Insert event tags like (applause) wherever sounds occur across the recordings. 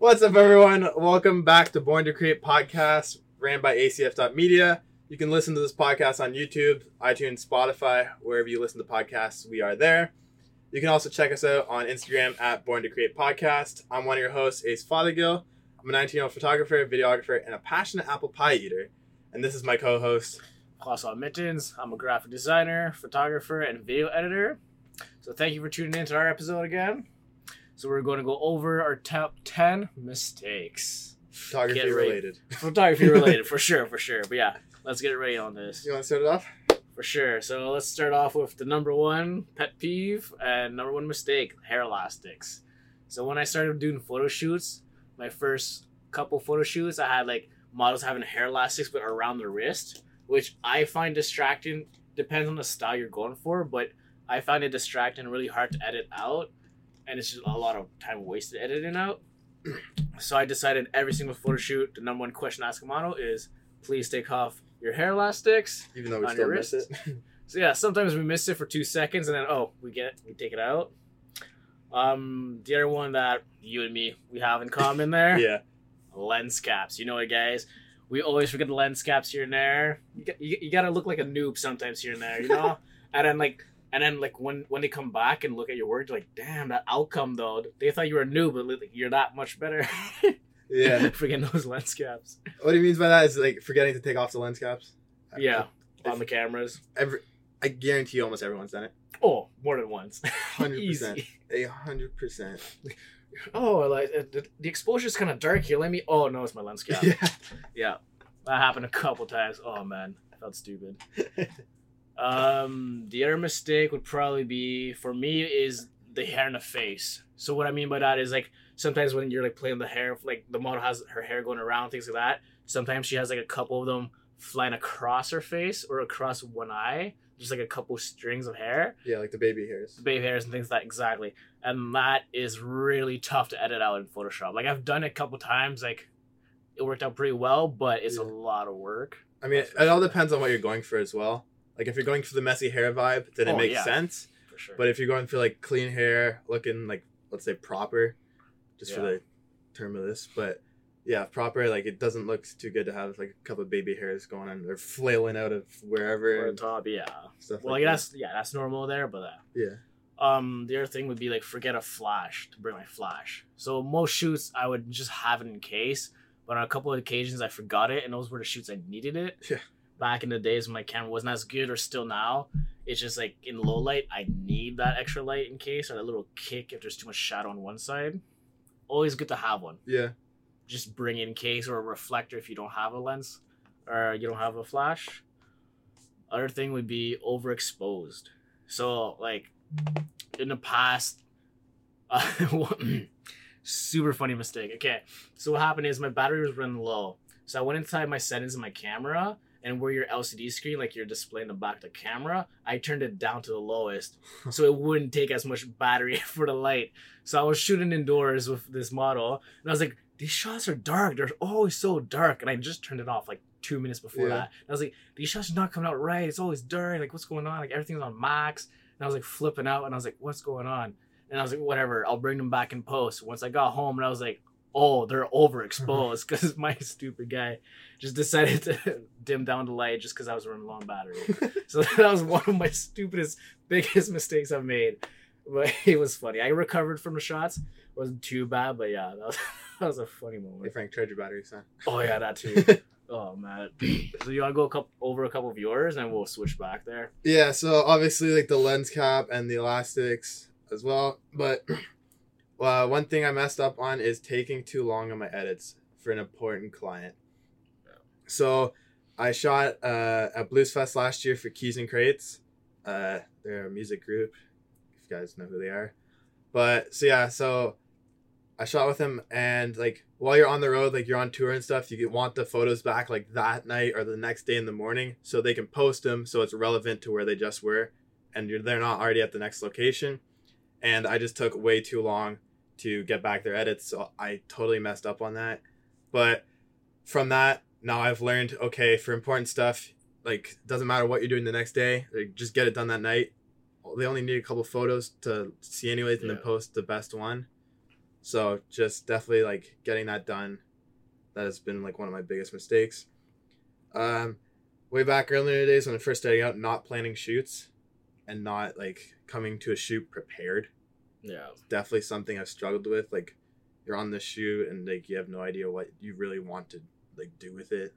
What's up, everyone? Welcome back to Born to Create podcast, ran by ACF.media. You can listen to this podcast on YouTube, iTunes, Spotify, wherever you listen to podcasts, we are there. You can also check us out on Instagram at Born to Create Podcast. I'm one of your hosts, Ace Fothergill. I'm a 19 year old photographer, videographer, and a passionate apple pie eater. And this is my co host. Klaus Mittens. I'm a graphic designer, photographer, and video editor. So thank you for tuning in to our episode again. So we're going to go over our top 10 mistakes. Photography ready. related. (laughs) Photography related, (laughs) for sure, for sure. But yeah, let's get ready on this. You want to start it off? For sure. So let's start off with the number one pet peeve and number one mistake hair elastics. So when I started doing photo shoots, my first couple photo shoots, I had like models having hair elastics but around the wrist, which I find distracting. Depends on the style you're going for, but I find it distracting and really hard to edit out. And it's just a lot of time wasted editing out. (clears throat) So I decided every single photo shoot, the number one question I ask a model is please take off your hair elastics Even though we still miss it. (laughs) So yeah, sometimes we miss it for two seconds and then oh, we get it, we take it out. Um, the other one that you and me we have in common (laughs) there, yeah. lens caps. You know it, guys. We always forget the lens caps here and there. You, got- you, you gotta look like a noob sometimes here and there, you know. (laughs) and then like, and then like when when they come back and look at your work, you're like, damn, that outcome though. They thought you were new, but like, you're that much better. Yeah. (laughs) Forgetting those lens caps. What he means by that is like forgetting to take off the lens caps. Yeah, If- on the cameras. Every, I guarantee you almost everyone's done it. Oh, more than once. (laughs) 100%. A hundred percent. Oh, like uh, the, the exposure's kind of dark here. Let me. Oh no, it's my lens cap. (laughs) Yeah. yeah, that happened a couple times. Oh man, felt stupid. Um, the other mistake would probably be for me is the hair in the face. So what I mean by that is like sometimes when you're like playing the hair, like the model has her hair going around, things like that. Sometimes she has like a couple of them flying across her face or across one eye, just like a couple strings of hair Yeah, like the baby hairs. The baby hairs and things like that exactly and that is really tough to edit out in photoshop like i've done it a couple times like it worked out pretty well but it's a lot of work I mean, it all depends on what you're going for as well. Like if you're going for the messy hair vibe, then it Oh, makes yeah. sense. for sure But if you're going for like clean hair, looking like let's say proper, just for the term of this, but yeah, proper. Like it doesn't look too good to have like a couple of baby hairs going on or flailing out of wherever or top yeah stuff well like like that. that's yeah that's normal there but uh, Yeah. um the other thing would be like forget a flash to bring my flash so most shoots i would just have it in case but on a couple of occasions i forgot it and those were the shoots i needed it Yeah. Back in the days when my camera wasn't as good or still now it's just like in low light i need that extra light in case or that little kick if there's too much shadow on one side always good to have one Yeah. just bring in case or a reflector if you don't have a lens or you don't have a flash. Other thing would be overexposed. So like in the past, uh, (laughs) super funny mistake. Okay, so what happened is my battery was running low, so I went inside my settings in my camera. And where your LCD screen, like you're displaying the back of the camera, I turned it down to the lowest (laughs) so it wouldn't take as much battery (laughs) for the light. So I was shooting indoors with this model, and I was like, these shots are dark. They're always so dark. And I just turned it off like two minutes before Yeah. that. And I was like, these shots are not coming out right. It's always dark. Like, what's going on? Like, everything's on max. And I was like flipping out, and I was like, what's going on? And I was like, whatever, I'll bring them back in post. Once I got home, and I was like, oh, they're (laughs) overexposed because (laughs) my stupid guy just decided to (laughs) dim down the light just because I was running low on battery. so that was one of my stupidest, biggest mistakes I've made. But it was funny. I recovered from the shots. It wasn't too bad, but yeah, that was, that was a funny Hey moment. Frank, charge your battery, son. Oh yeah, that too. Oh man. so you wanna go a couple, over a couple of yours, and we'll switch back there. Yeah, so obviously like the lens cap and the elastics as well. But (clears throat) uh, one thing I messed up on is taking too long on my edits for an important client. So I shot uh, at Blues Fest last year for Keys N Krates. Uh, they're a music group, if you guys know who they are. But so yeah, so I shot with him, and like while you're on the road, like you're on tour and stuff, you want the photos back like that night or the next day in the morning, so they can post them so it's relevant to where they just were, and you're they're not already at the next location. And I just took way too long to get back their edits, so I totally messed up on that. But from that, now I've learned okay for important stuff, like doesn't matter what you're doing the next day, like, just get it done that night. They only need a couple photos to see anyways, and then post the best one. So just definitely like getting that done. That has been like one of my biggest mistakes. Um, way back earlier days when I first started out, not planning shoots, and not like coming to a shoot prepared. Yeah. Definitely something I've struggled with. Like you're on the shoot and like you have no idea what you really want to like do with it.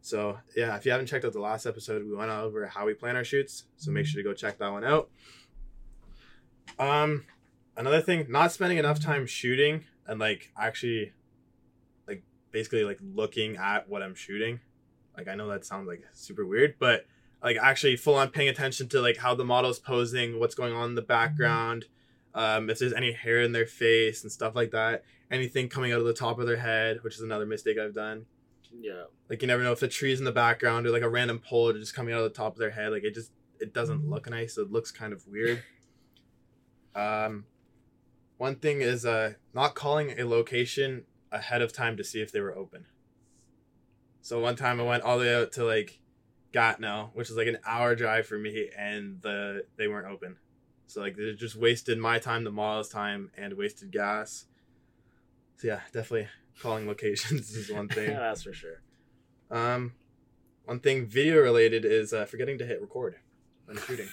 So yeah, if you haven't checked out the last episode, we went over how we plan our shoots. So make sure to go check that one out. Um, another thing, not spending enough time shooting and like actually, like basically like looking at what I'm shooting. Like I know that sounds like super weird, but like actually full on paying attention to like how the model's posing, what's going on in the background, um, if there's any hair in their face and stuff like that, anything coming out of the top of their head, which is another mistake I've done. Yeah. Like you never know if the trees in the background or like a random pole just coming out of the top of their head. Like it just it doesn't look nice. It looks kind of weird. Um, one thing is uh not calling a location ahead of time to see if they were open. So one time I went all the way out to like Gatineau, which is like an hour drive for me, and the they weren't open. So like they just wasted my time, the model's time, and wasted gas. So yeah, definitely calling locations is one (laughs) thing. yeah, that's for sure. Um, one thing video related is uh, forgetting to hit record when (laughs) shooting.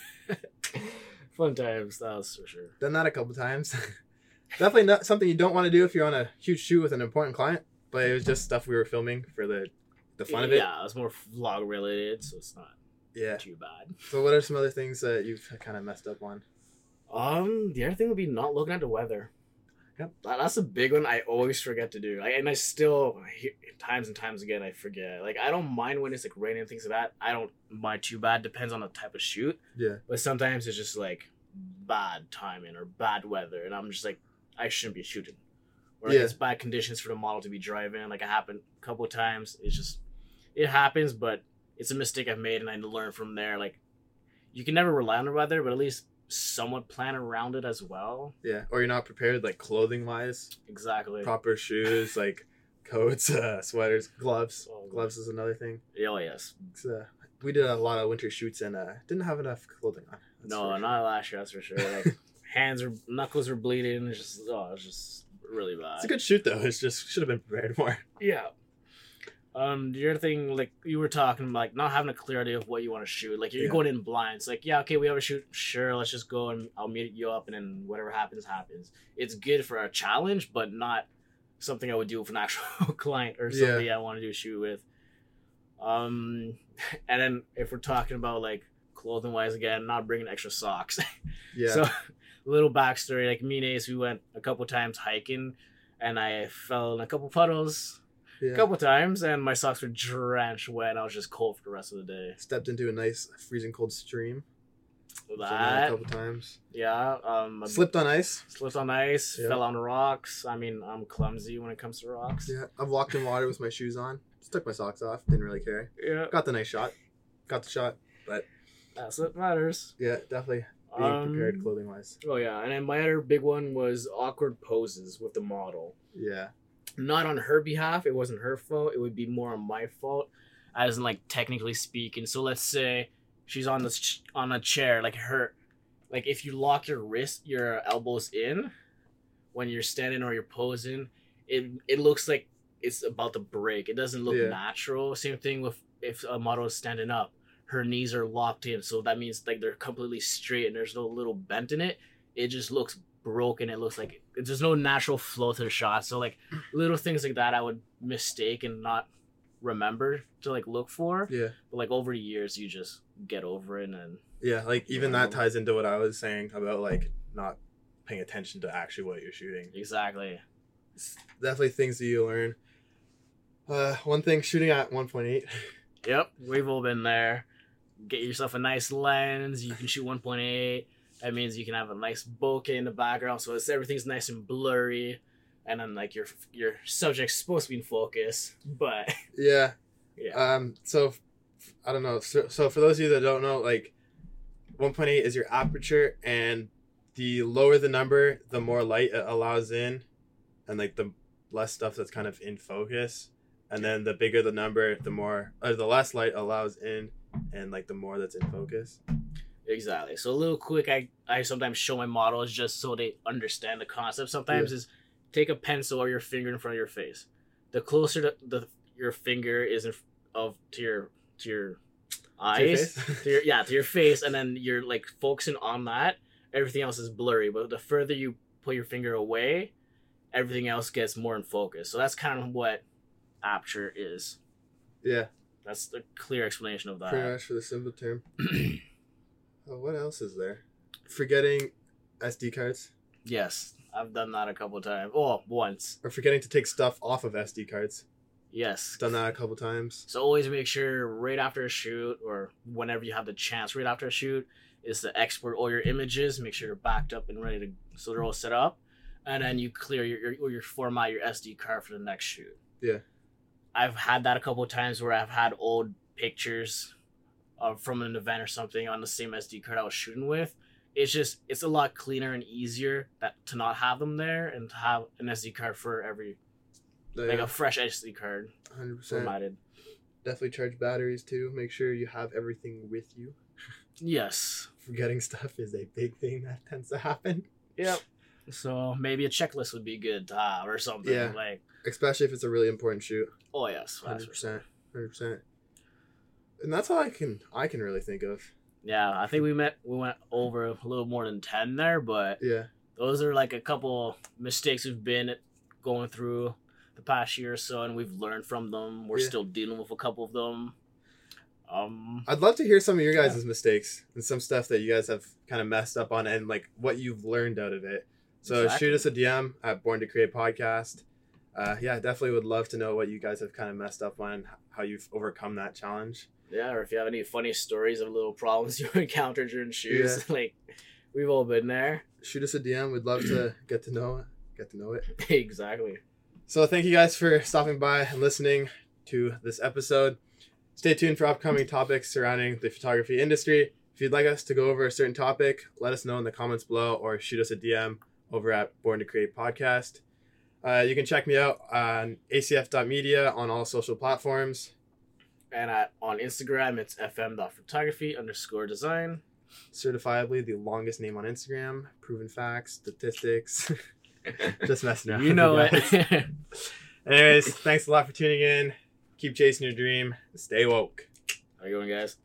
Fun times, that was for sure. Done that a couple times. (laughs) Definitely not something you don't want to do if you're on a huge shoot with an important client. But it was just stuff we were filming for the the fun of it. Yeah, it was more vlog related, so it's not Yeah. too bad. So what are some other things that you've kind of messed up on? Um, the other thing would be not looking at the weather. Yep. That- That's a big one I always forget to do. I, and I still, times and times again, I forget. Like, I don't mind when it's like raining and things like that. I don't mind too bad. Depends on the type of shoot. Yeah. But sometimes it's just like bad timing or bad weather. And I'm just like, I shouldn't be shooting. Or like, Yeah. it's bad conditions for the model to be driving. Like, it happened a couple of times. It's just, it happens, but it's a mistake I've made and I learn from there. Like, you can never rely on the weather, but at least somewhat plan around it as well. Yeah. Or you're not prepared, like clothing wise. Exactly. Proper shoes, (laughs) like coats, uh, sweaters, gloves. Oh, Gloves is another thing. Oh yes. Uh, we did a lot of winter shoots and uh, didn't have enough clothing on. No, sure. not last year. That's for sure. Like (laughs) hands or knuckles were bleeding. It's just oh, it's just really bad. It's a good shoot though. It's just should have been prepared more. Yeah. Um, the other thing, like you were talking, like not having a clear idea of what you want to shoot. Like you're Yeah. going in blind. It's like, yeah, okay, we have a shoot. Sure, let's just go and I'll meet you up, and then whatever happens, happens. It's good for a challenge, but not something I would do with an (laughs) actual client or Yeah. somebody I want to do a shoot with. Um, (laughs) and then if we're talking about like clothing wise again, not bringing extra socks. (laughs) Yeah. So, little backstory: like me and Ace, we went a couple times hiking, and I fell in a couple puddles yeah. a couple times, and my socks were drenched wet. And I was just cold for the rest of the day. Stepped into a nice freezing cold stream. That a couple times. yeah, um, Slipped on ice. slipped on ice, Yeah. fell on rocks. I mean, I'm clumsy when it comes to rocks. Yeah. I've walked in water with my shoes on. Just took my socks off. Didn't really care. yeah, Got the nice shot. Got the shot. But that's what matters. Yeah, definitely being prepared Um, clothing wise. Oh yeah, and then my other big one was awkward poses with the model. Yeah. Not on her behalf. It wasn't her fault. It would be more on my fault, as in like technically speaking. So let's say she's on this ch- on a chair, like her, like if you lock your wrist, your elbows in, when you're standing or you're posing, it it looks like it's about to break. It doesn't look Yeah. natural. Same thing with if a model is standing up, her knees are locked in, so that means like they're completely straight and there's no little bent in it. It just looks broken. It looks like there's no natural flow to the shot. So like little things like that, I would mistake and not remember to like look for. Yeah. But like over the years, you just get over it and Yeah. Like even that ties into what I was saying about like not paying attention to actually what you're shooting. exactly. It's definitely things that you learn. Uh, one thing shooting at 1.8. (laughs) Yep, we've all been there. Get yourself a nice lens. You can shoot 1.8. That means you can have a nice bokeh in the background, so it's everything's nice and blurry. And then like your your subject's supposed to be in focus, but (laughs) Yeah. yeah, Um. So, I don't know. So, so for those of you that don't know, like, 1.8 is your aperture, and the lower the number, the more light it allows in, and like the less stuff that's kind of in focus. And then the bigger the number, the more or the less light allows in, and like the more that's in focus. Exactly. So a little quick, I I sometimes show my models just so they understand the concept. Sometimes is take a pencil or your finger in front of your face. The closer to the your finger is in, of to your to your To your eyes, to your, (laughs) yeah, to your face, and then you're like focusing on that. Everything else is blurry, but the further you put your finger away, everything else gets more in focus. So that's kind of what aperture is. yeah, That's the clear explanation of pretty that. much for the simple term. (clears throat) oh, what else is there? Forgetting SD cards yes, I've done that a couple times. Oh, once. or forgetting to take stuff off of SD cards. Yes. Done that a couple times. So always make sure right after a shoot or whenever you have the chance right after a shoot is to export all your images. Make sure they're backed up and ready to so they're all set up, and then you clear your, your or your format your SD card for the next shoot. Yeah. I've had that a couple times where I've had old pictures uh, from an event or something on the same SD card I was shooting with. It's just it's a lot cleaner and easier that to not have them there and to have an SD card for every like a fresh SD card 100%. formatted. Definitely charge batteries too. Make sure you have everything with you. Yes. (laughs) Forgetting stuff is a big thing that tends to happen, Yep. So maybe a checklist would be good to have or something. Yeah. Like, especially if it's a really important shoot. oh yes, hundred percent, hundred percent. And that's all I can I can really think of. Yeah, I think we met. We went over a little more than ten there, but Yeah, those are like a couple mistakes we've been going through the past year or so, and we've learned from them. We're Yeah. still dealing with a couple of them. Um, I'd love to hear some of your guys' mistakes and some stuff that you guys have kind of messed up on and like what you've learned out of it. So Exactly. shoot us a DM at Born to Create Podcast. Uh, yeah, definitely would love to know what you guys have kind of messed up on, how you've overcome that challenge. yeah, or if you have any funny stories of little problems (laughs) you encountered during shoots, like we've all been there. Shoot us a DM. We'd love to (clears throat) get to know get to know it. exactly. So thank you guys for stopping by and listening to this episode. Stay tuned for upcoming topics surrounding the photography industry. If you'd like us to go over a certain topic, let us know in the comments below or shoot us a DM over at Born to Create Podcast. Uh, you can check me out on acf.media on all social platforms. And at, on Instagram, it's fm.photography underscore design. Certifiably the longest name on Instagram, proven facts, statistics. (laughs) Just messing around. you know it. Anyways, thanks a lot for tuning in. Keep chasing your dream. Stay woke. How you going, guys?